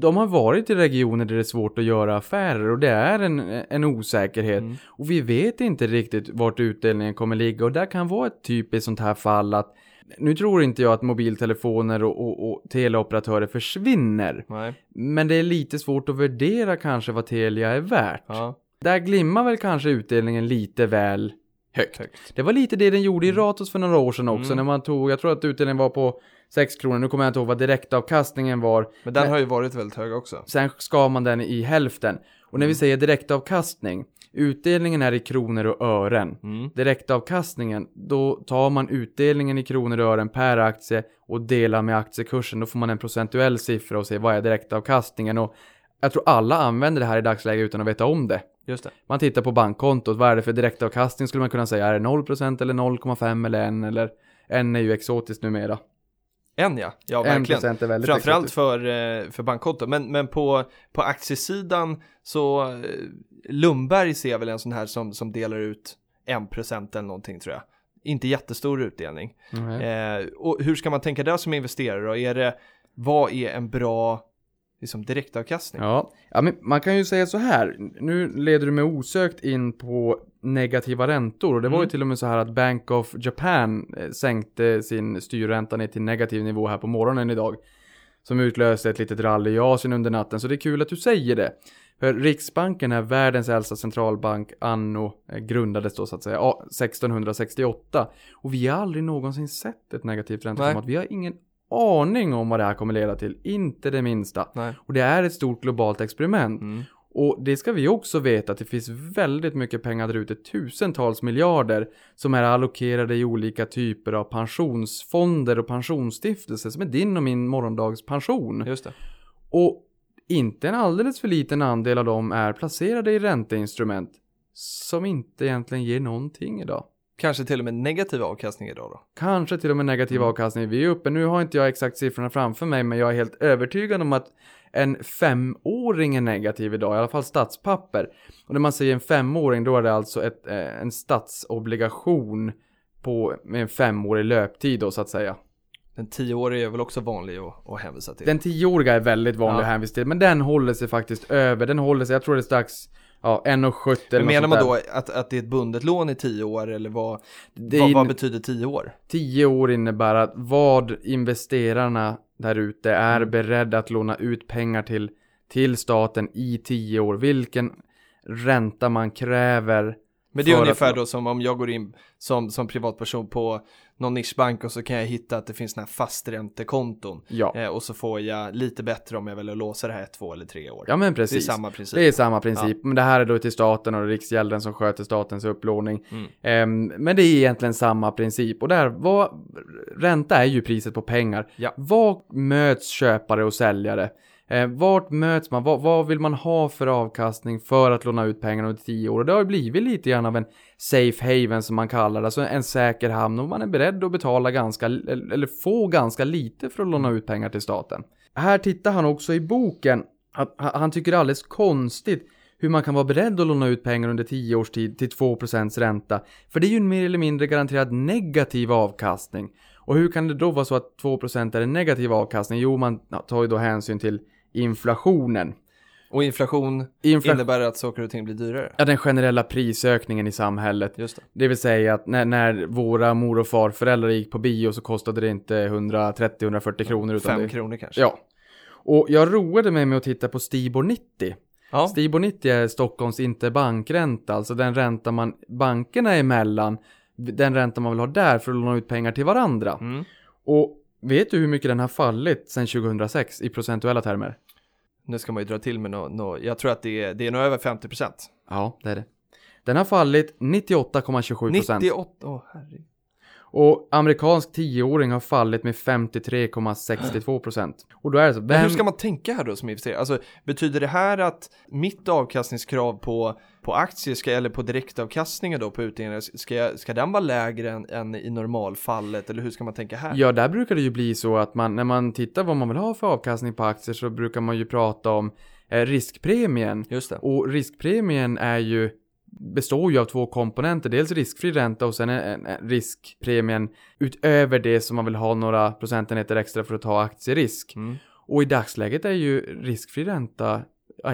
De har varit i regioner där det är svårt att göra affärer och det är en, en osäkerhet. Mm. Och vi vet inte riktigt vart utdelningen kommer ligga och där kan vara ett typiskt sånt här fall att nu tror inte jag att mobiltelefoner och, och, och teleoperatörer försvinner. Nej. Men det är lite svårt att värdera kanske vad Telia är värt. Ja, Där glimmar väl kanske utdelningen lite väl högt. högt. Det var lite det den gjorde i Ratos för några år sedan också Mm. när man tog, jag tror att utdelningen var på 6 kronor, nu kommer jag inte ihåg vad direktavkastningen var. Men den Men- har ju varit väldigt hög också. Sen skar man den i hälften. Och när vi Mm. säger direktavkastning, Utdelningen är i kronor och ören. Mm. Direktavkastningen, då tar man utdelningen i kronor och ören per aktie och delar med aktiekursen. Då får man en procentuell siffra och ser vad är direktavkastningen. Och jag tror alla använder det här i dagsläget utan att veta om det. Just det. Man tittar på bankkontot, vad är det för direktavkastning skulle man kunna säga? Är det 0% eller 0,5 eller 1 eller 1 är ju exotiskt numera. En ja, ja 1% verkligen. är väldigt Framförallt exotiskt. för, eh, för bankkonto. Men, men på, på aktiesidan så eh, Lundberg ser väl en sån här som, som delar ut 1% eller någonting tror jag. Inte jättestor utdelning. Nej. Eh, och hur ska man tänka där som investerare då? Är det, vad är en bra liksom, direktavkastning? Ja. ja, men man kan ju säga så här. Nu leder du mig osökt in på negativa räntor. Och det var ju Mm. till och med så här att Bank of Japan eh, sänkte sin styrränta ner till negativ nivå här på morgonen idag. Som utlöste ett litet rally i Asien under natten. Så det är kul att du säger det. För Riksbanken är världens äldsta centralbank anno eh, grundades då så att säga ja, 1668. Och vi har aldrig någonsin sett ett negativt ränteklimat. Vi har ingen aning om vad det här kommer leda till. Inte det minsta. Nej. Och det är ett stort globalt experiment. Mm. Och det ska vi också veta att det finns väldigt mycket pengar där ute, tusentals miljarder, som är allokerade i olika typer av pensionsfonder och pensionsstiftelser som är din och min morgondags pension. Just det. Och inte en alldeles för liten andel av dem är placerade i ränteinstrument som inte egentligen ger någonting idag. Kanske till och med negativ avkastning idag då? Kanske till och med negativ Mm. avkastning. Vi är uppe, nu har inte jag exakt siffrorna framför mig, men jag är helt övertygad om att en femåring är negativ idag, i alla fall statspapper. Och när man säger en femåring, då är det alltså ett, eh, en statsobligation på, med en femårig löptid då så att säga. Den tioåriga är väl också vanlig att, att hänvisa till? Den tioåriga är väldigt vanlig Ja. att hänvisa till, men den håller sig faktiskt över. Den håller sig, jag tror det är strax, ja, 1,70 eller Men menar man då att, att det är ett bundet lån i tio år eller vad, vad, vad betyder tio år? 10 år innebär att vad investerarna där ute är Mm. beredda att låna ut pengar till, till staten i 10 år. Vilken ränta man kräver. Men det är ungefär att- då som om jag går in som, som privatperson på någon nischbank och så kan jag hitta att det finns såna här fasträntekonton. Ja, Eh, och så får jag lite bättre om jag väljer att låsa det här ett, två eller tre år. ja men det är precis. samma princip. Det är samma princip. Men det här är då till staten och Riksgälden som sköter statens upplåning. Mm. Ehm, men det är egentligen samma princip. Och där, vad, ränta är ju priset på pengar. Ja. Var möts köpare och säljare? Eh, vart möts man? Vad, vad vill man ha för avkastning för att låna ut pengarna under 10 år? Och det har ju blivit lite grann av en safe haven som man kallar det, alltså en säker hamn och man är beredd att betala ganska, eller få ganska lite för att låna ut pengar till staten. Här tittar han också i boken att han han tycker det är alldeles konstigt hur man kan vara beredd att låna ut pengar under 10 års tid till 2% ränta. För det är ju en mer eller mindre garanterad negativ avkastning. Och hur kan det då vara så att 2% är en negativ avkastning? Jo, man tar ju då hänsyn till inflationen. Och inflation Infla- innebär att saker och ting blir dyrare. Ja, den generella prisökningen i samhället. Just det. Det vill säga att när, när våra mor och farföräldrar gick på bio så kostade det inte 130-140 kronor. Utan Fem det, kronor kanske. Ja. Och jag roade mig med att titta på Stibor 90. Ja. Stibor 90 är Stockholms interbankränta, alltså den ränta man bankerna emellan, den ränta man vill ha där för att låna ut pengar till varandra. Mm. Och vet du hur mycket den har fallit sedan 2006 i procentuella termer? Nu ska man ju dra till med något, nå jag tror att det är, det är nog över 50%. Ja, det är det. Den har fallit 98,27 procent. 98, åh herregud. Och amerikansk 10-åring har fallit med 53,62 procent. Och då är det så, Men vem... hur ska man tänka här då som investerare? Alltså betyder det här att mitt avkastningskrav på, på aktier ska, eller på direktavkastningen då på utdelningar, ska, ska den vara lägre än, än i normalfallet eller hur ska man tänka här? Ja, där brukar det ju bli så att man, när man tittar vad man vill ha för avkastning på aktier så brukar man ju prata om eh, riskpremien. Just det. Och riskpremien är ju, består ju av två komponenter. Dels riskfri ränta och sen en, en riskpremien utöver det som man vill ha några procentenheter extra för att ta aktierisk. Mm. Och i dagsläget är ju riskfri ränta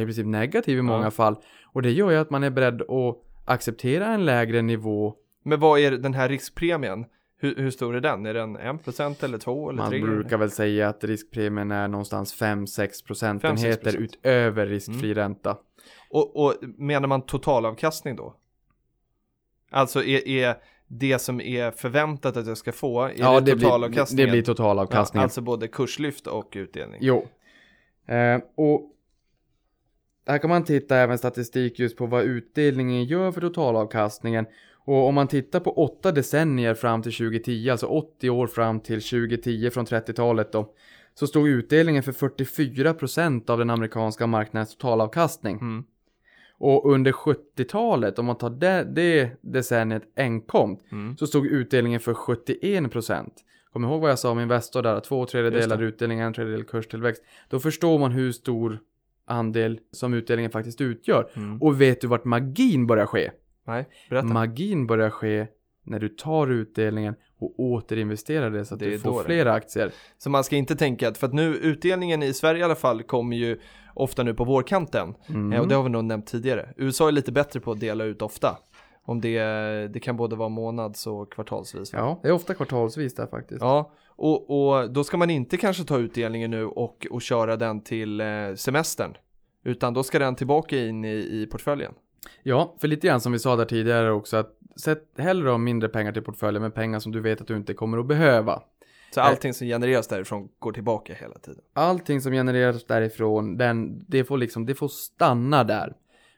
i princip negativ i många Ja. fall. Och det gör ju att man är beredd att acceptera en lägre nivå. Men vad är den här riskpremien? Hur, hur stor är den? Är den 1% eller 2 eller Man 3? brukar väl säga att riskpremien är någonstans 5-6 procentenheter 5-6%. utöver riskfri Mm. ränta. Och, och menar man totalavkastning då? Alltså är, är det som är förväntat att jag ska få, är Ja, det det blir, totalavkastningen? det blir ja, totalavkastningen. alltså både kurslyft och utdelning. Jo. Eh, och här kan man titta även statistik just på vad utdelningen gör för totalavkastningen. Och om man tittar på åtta decennier fram till 2010, alltså 80 år fram till 2010 från 30-talet då, så stod utdelningen för 44% av den amerikanska marknadens totalavkastning. Mm. Och under 70-talet, om man tar det, det decenniet enkom, Mm. så stod utdelningen för 71%. Kom ihåg vad jag sa om Investor där, två tredjedelar utdelning, en tredjedel kurstillväxt. Då förstår man hur stor andel som utdelningen faktiskt utgör. Mm. Och vet du vart magin börjar ske? Nej, berätta. Magin börjar ske när du tar utdelningen och återinvesterar det så att Det du får fler aktier. Så man ska inte tänka att, för att nu utdelningen i Sverige i alla fall kommer ju ofta nu på vårkanten. Mm. Eh, och det har vi nog nämnt tidigare. USA är lite bättre på att dela ut ofta. Om det, det kan både vara månads och kvartalsvis. va? Ja, det är ofta kvartalsvis där faktiskt. Ja, och, och då ska man inte kanske ta utdelningen nu och, och köra den till eh, semestern. Utan då ska den tillbaka in i, i portföljen. Ja, för lite grann som vi sa där tidigare också att sätt hellre av mindre pengar till portföljen med pengar som du vet att du inte kommer att behöva. Så allting som genereras därifrån går tillbaka hela tiden. Allting som genereras därifrån, den, det får liksom, det får stanna där.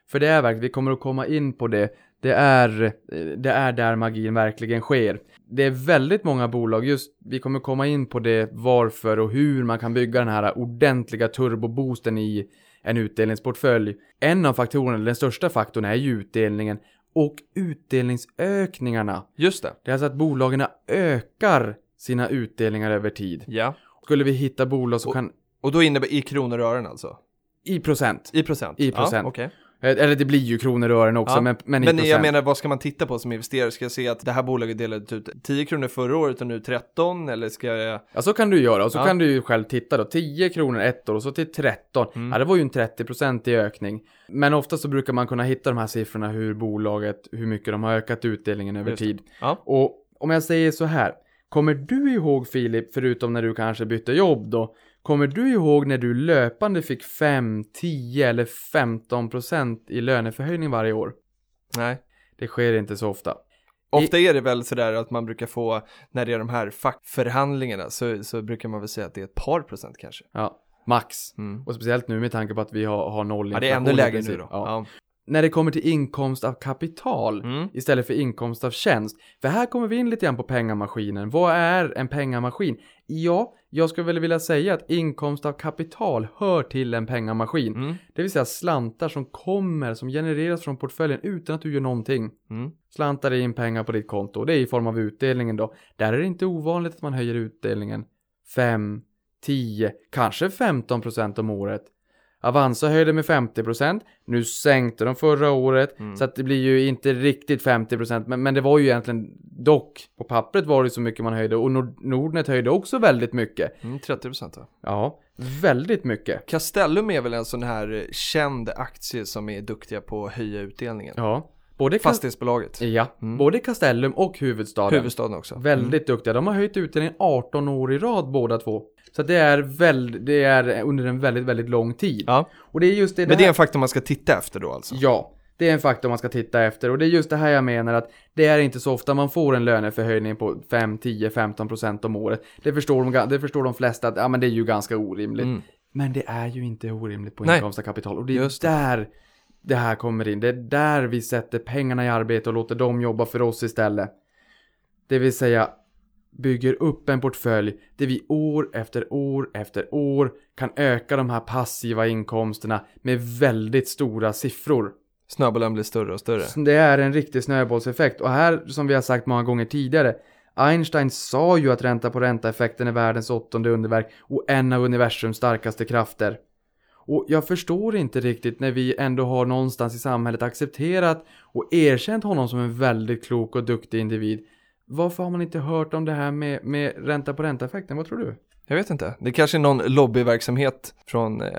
För det är verkligen, vi kommer att komma in på det, det är, det är där magin verkligen sker. Det är väldigt många bolag, just, vi kommer komma in på det, varför och hur man kan bygga den här ordentliga turboboosten i en utdelningsportfölj. En av faktorerna, den största faktorn är ju utdelningen och utdelningsökningarna. Just det. Det är alltså att bolagen ökar sina utdelningar över tid. Ja. Skulle vi hitta bolag som Och- kan, Och då innebär i kronor och ören alltså? i procent, I procent? I procent. Ja, okej. Eh, eller det blir ju kronor och ören också, Ja, men, men, Men jag menar, vad ska man titta på som investerare? Ska jag se att det här bolaget delade ut 10 kronor förra året och nu 13? Eller ska jag... Ja, så kan du göra. Och så Ja. kan du ju själv titta då. 10 kronor ett år och så till 13. Mm. Ja, det var ju en 30% i ökning. Men ofta så brukar man kunna hitta de här siffrorna hur bolaget, hur mycket de har ökat utdelningen över tid. Ja. Och om jag säger så här. Kommer du ihåg Filip, förutom när du kanske bytte jobb då, kommer du ihåg när du löpande fick 5, 10 eller 15% i löneförhöjning varje år? Nej. Det sker inte så ofta. Ofta är det väl sådär att man brukar få, när det är de här fackförhandlingarna, så, så brukar man väl säga att det är ett par procent kanske. Ja, max. Mm. Och speciellt nu med tanke på att vi har, har noll Ja, det är ännu inflation lägre nu då. Ja. När det kommer till inkomst av kapital Mm. istället för inkomst av tjänst. För här kommer vi in lite grann på pengamaskinen. Vad är en pengamaskin? Ja, jag skulle väl vilja säga att inkomst av kapital hör till en pengamaskin. Mm. Det vill säga slantar som kommer, som genereras från portföljen utan att du gör någonting. Mm. Slantar in pengar på ditt konto. Det är i form av utdelningen då. Där är det inte ovanligt att man höjer utdelningen 5, 10, kanske 15% om året. Avanza höjde med 50%, nu sänkte de förra året, Mm. så att det blir ju inte riktigt 50% men, men det var ju egentligen dock, på pappret var det så mycket man höjde och Nord- Nordnet höjde också väldigt mycket. Mm, 30 procent då. Ja, väldigt mycket. Castellum är väl en sån här känd aktie som är duktiga på att höja utdelningen. Ja, både, Fastighetsbolaget. ja, Mm. både Castellum och huvudstaden. Huvudstaden också. Väldigt duktiga. De har höjt utdelningen 18 år i rad båda två. Så det är, väl, det är under en väldigt, väldigt lång tid. Ja, Och det är just det, men det är en faktor man ska titta efter då alltså. Ja, det är en faktor man ska titta efter. Och det är just det här jag menar att det är inte så ofta man får en löneförhöjning på 5, 10, 15 procent om året. Det förstår, de, det förstår de flesta att ja, men det är ju ganska orimligt. Mm. Men det är ju inte orimligt på Nej. inkomst av kapital. Och det är Just det. där det här kommer in. Det är där vi sätter pengarna i arbete och låter dem jobba för oss istället. Det vill säga bygger upp en portfölj där vi år efter år efter år kan öka de här passiva inkomsterna med väldigt stora siffror. Snöbollen blir större och större. Det är en riktig snöbollseffekt och här som vi har sagt många gånger tidigare Einstein sa ju att ränta på ränta-effekten är världens åttonde underverk och en av universums starkaste krafter. Och jag förstår inte riktigt när vi ändå har någonstans i samhället accepterat och erkänt honom som en väldigt klok och duktig individ. Varför har man inte hört om det här med, med ränta på ränta-effekten? Vad tror du? Jag vet inte. Det kanske är någon lobbyverksamhet från eh,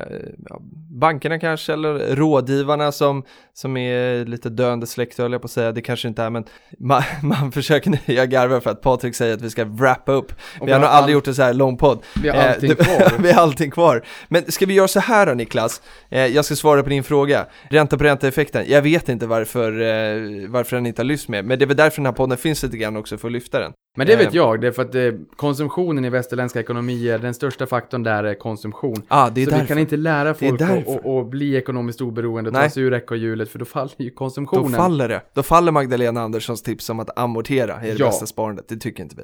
bankerna kanske eller rådgivarna som, som är lite döende släkt höll jag på att säga. Det kanske inte är men man, man försöker jag garvar för att Patrik säger att vi ska wrappa upp. Vi har nog aldrig gjort en så här lång podd. Vi har Eh, allting det- kvar. vi har allting kvar. Men ska vi göra så här då Niklas? Eh, jag ska svara på din fråga. Ränta på ränta-effekten. Jag vet inte varför, eh, varför den inte har lyfts med, men det är väl därför den här podden finns lite grann också för att lyfta den. Men det vet Eh, jag, det är för att eh, konsumtionen i västerländska ekonomier, den största faktorn där är konsumtion. ah, det är så därför. vi kan inte lära folk att bli ekonomiskt oberoende och Nej. ta sig ur ekorrhjulet, för då faller ju Då konsumtionen. faller det. Då faller Magdalena Anderssons tips om att amortera i det Ja. bästa sparandet. Det tycker inte vi.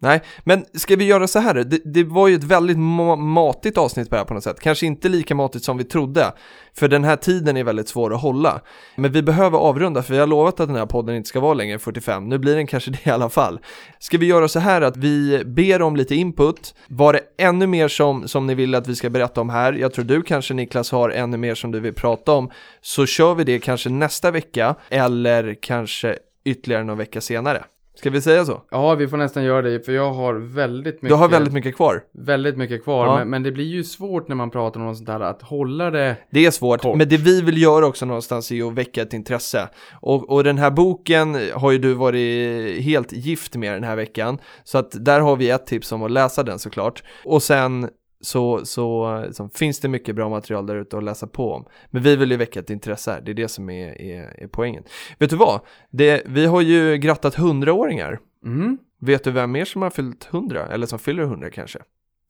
Nej, men ska vi göra så här? Det, det var ju ett väldigt ma- matigt avsnitt på det här på något sätt. Kanske inte lika matigt som vi trodde. För den här tiden är väldigt svår att hålla. Men vi behöver avrunda för vi har lovat att den här podden inte ska vara längre än 45. Nu blir den kanske det i alla fall. Ska vi göra så här att vi ber om lite input. Var det ännu mer som, som ni vill att vi ska berätta om här? Jag tror du kanske Niklas har ännu mer som du vill prata om. Så kör vi det kanske nästa vecka eller kanske ytterligare någon vecka senare. Ska vi säga så? Ja, vi får nästan göra det, för jag har väldigt mycket, Du har väldigt mycket kvar. väldigt mycket kvar, Ja. men, men det blir ju svårt när man pratar om något sånt här, att hålla det Det är svårt, Kort. men det vi vill göra också någonstans är ju att väcka ett intresse. Och, och den här boken har ju du varit helt gift med den här veckan. Så att där har vi ett tips om att läsa den såklart. Och sen så, så, så finns det mycket bra material där ute att läsa på om. Men vi vill ju väcka ett intresse här, det är det som är, är, är poängen. Vet du vad? Det, vi har ju grattat hundraåringar. Mm. Vet du vem mer som har fyllt 100? Eller som fyller 100 kanske?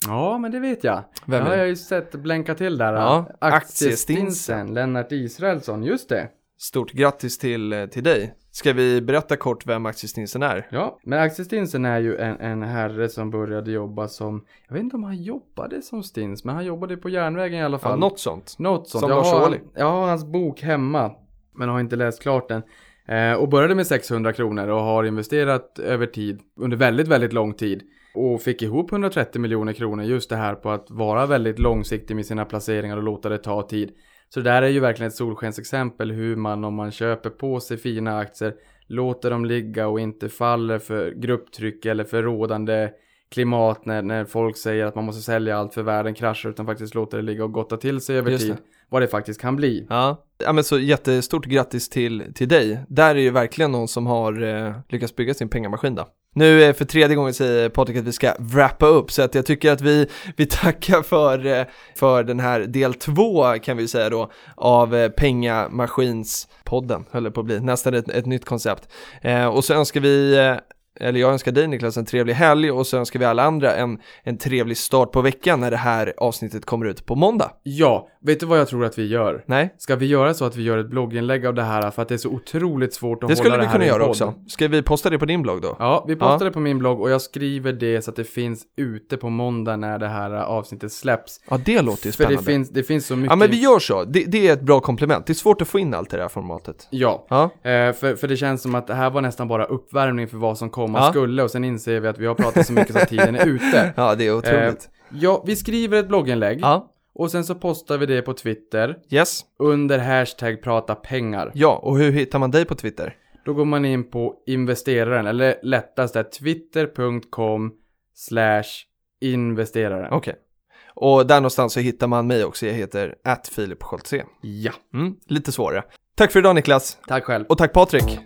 Ja, men det vet jag. Vem det har är det? jag ju sett blänka till där. Ja, Aktiestinsen, aktiestinsen. Lennart Israelsson, just det. Stort grattis till, till dig. Ska vi berätta kort vem aktiestinsen är? Ja, men Aktiestinsen är ju en, en herre som började jobba som, jag vet inte om han jobbade som stins, men han jobbade på järnvägen i alla fall. Ja, något sånt. Något sånt. Som jag, Lars har, jag har hans bok hemma, men har inte läst klart den. Eh, och började med 600 kronor och har investerat över tid, under väldigt, väldigt lång tid. Och fick ihop 130 miljoner kronor just det här på att vara väldigt långsiktig med sina placeringar och låta det ta tid. Så det där är ju verkligen ett solskensexempel hur man om man köper på sig fina aktier låter dem ligga och inte faller för grupptryck eller för rådande klimat när, när folk säger att man måste sälja allt för världen kraschar utan faktiskt låter det ligga och gotta till sig över Just tid det. vad det faktiskt kan bli. Ja. ja, men så jättestort grattis till, till dig. Där är ju verkligen någon som har eh, lyckats bygga sin pengamaskin då. Nu eh, för tredje gången säger Patrik att vi ska wrappa upp så att jag tycker att vi, vi tackar för, eh, för den här del två kan vi säga då av eh, pengamaskinspodden höll det på att bli, nästan ett, ett nytt koncept. Eh, och så önskar vi eller jag önskar dig Niklas en trevlig helg och så önskar vi alla andra en, en trevlig start på veckan när det här avsnittet kommer ut på måndag. Ja, vet du vad jag tror att vi gör? Nej? Ska vi göra så att vi gör ett blogginlägg av det här för att det är så otroligt svårt att Det skulle hålla vi det här kunna i en göra podd? också. Ska vi posta det på din blogg då? Ja, vi postar det på min blogg och jag skriver det så att det finns ute på måndag när det här avsnittet släpps. Ja, det låter ju För spännande. det finns, det finns så mycket. Ja, men vi gör så. Det, det är ett bra komplement. Det är svårt att få in allt i det här formatet. Ja, Ja, eh, för, för det känns som att det här var nästan bara uppvärmning för vad som komma Ja. skulle och sen inser vi att vi har pratat så mycket så att tiden är ute. ja det är otroligt. Ja, vi skriver ett blogginlägg Ja, och sen så postar vi det på Twitter yes. under hashtag prata pengar. Ja, och hur hittar man dig på Twitter? Då går man in på investeraren, eller lättast är twitter.com slash investeraren. Okej. Och där någonstans så hittar man mig också. Jag heter att Filip Scholtze. Ja, Mm, lite svårare. Tack för idag Niklas. tack själv. Och tack Patrik.